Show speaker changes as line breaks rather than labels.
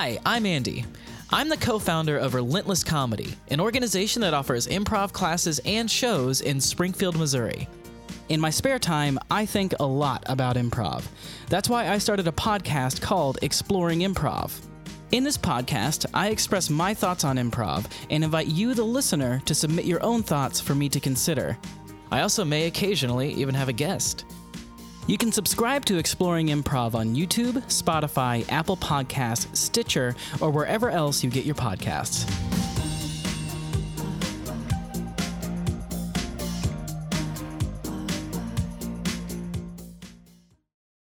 Hi, I'm Andy. I'm the co founder of Relentless Comedy, an organization that offers improv classes and shows in Springfield, Missouri. In my spare time, I think a lot about improv. That's why I started a podcast called Exploring Improv. In this podcast, I express my thoughts on improv and invite you, the listener, to submit your own thoughts for me to consider. I also may occasionally even have a guest. You can subscribe to Exploring Improv on YouTube, Spotify, Apple Podcasts, Stitcher, or wherever else you get your podcasts.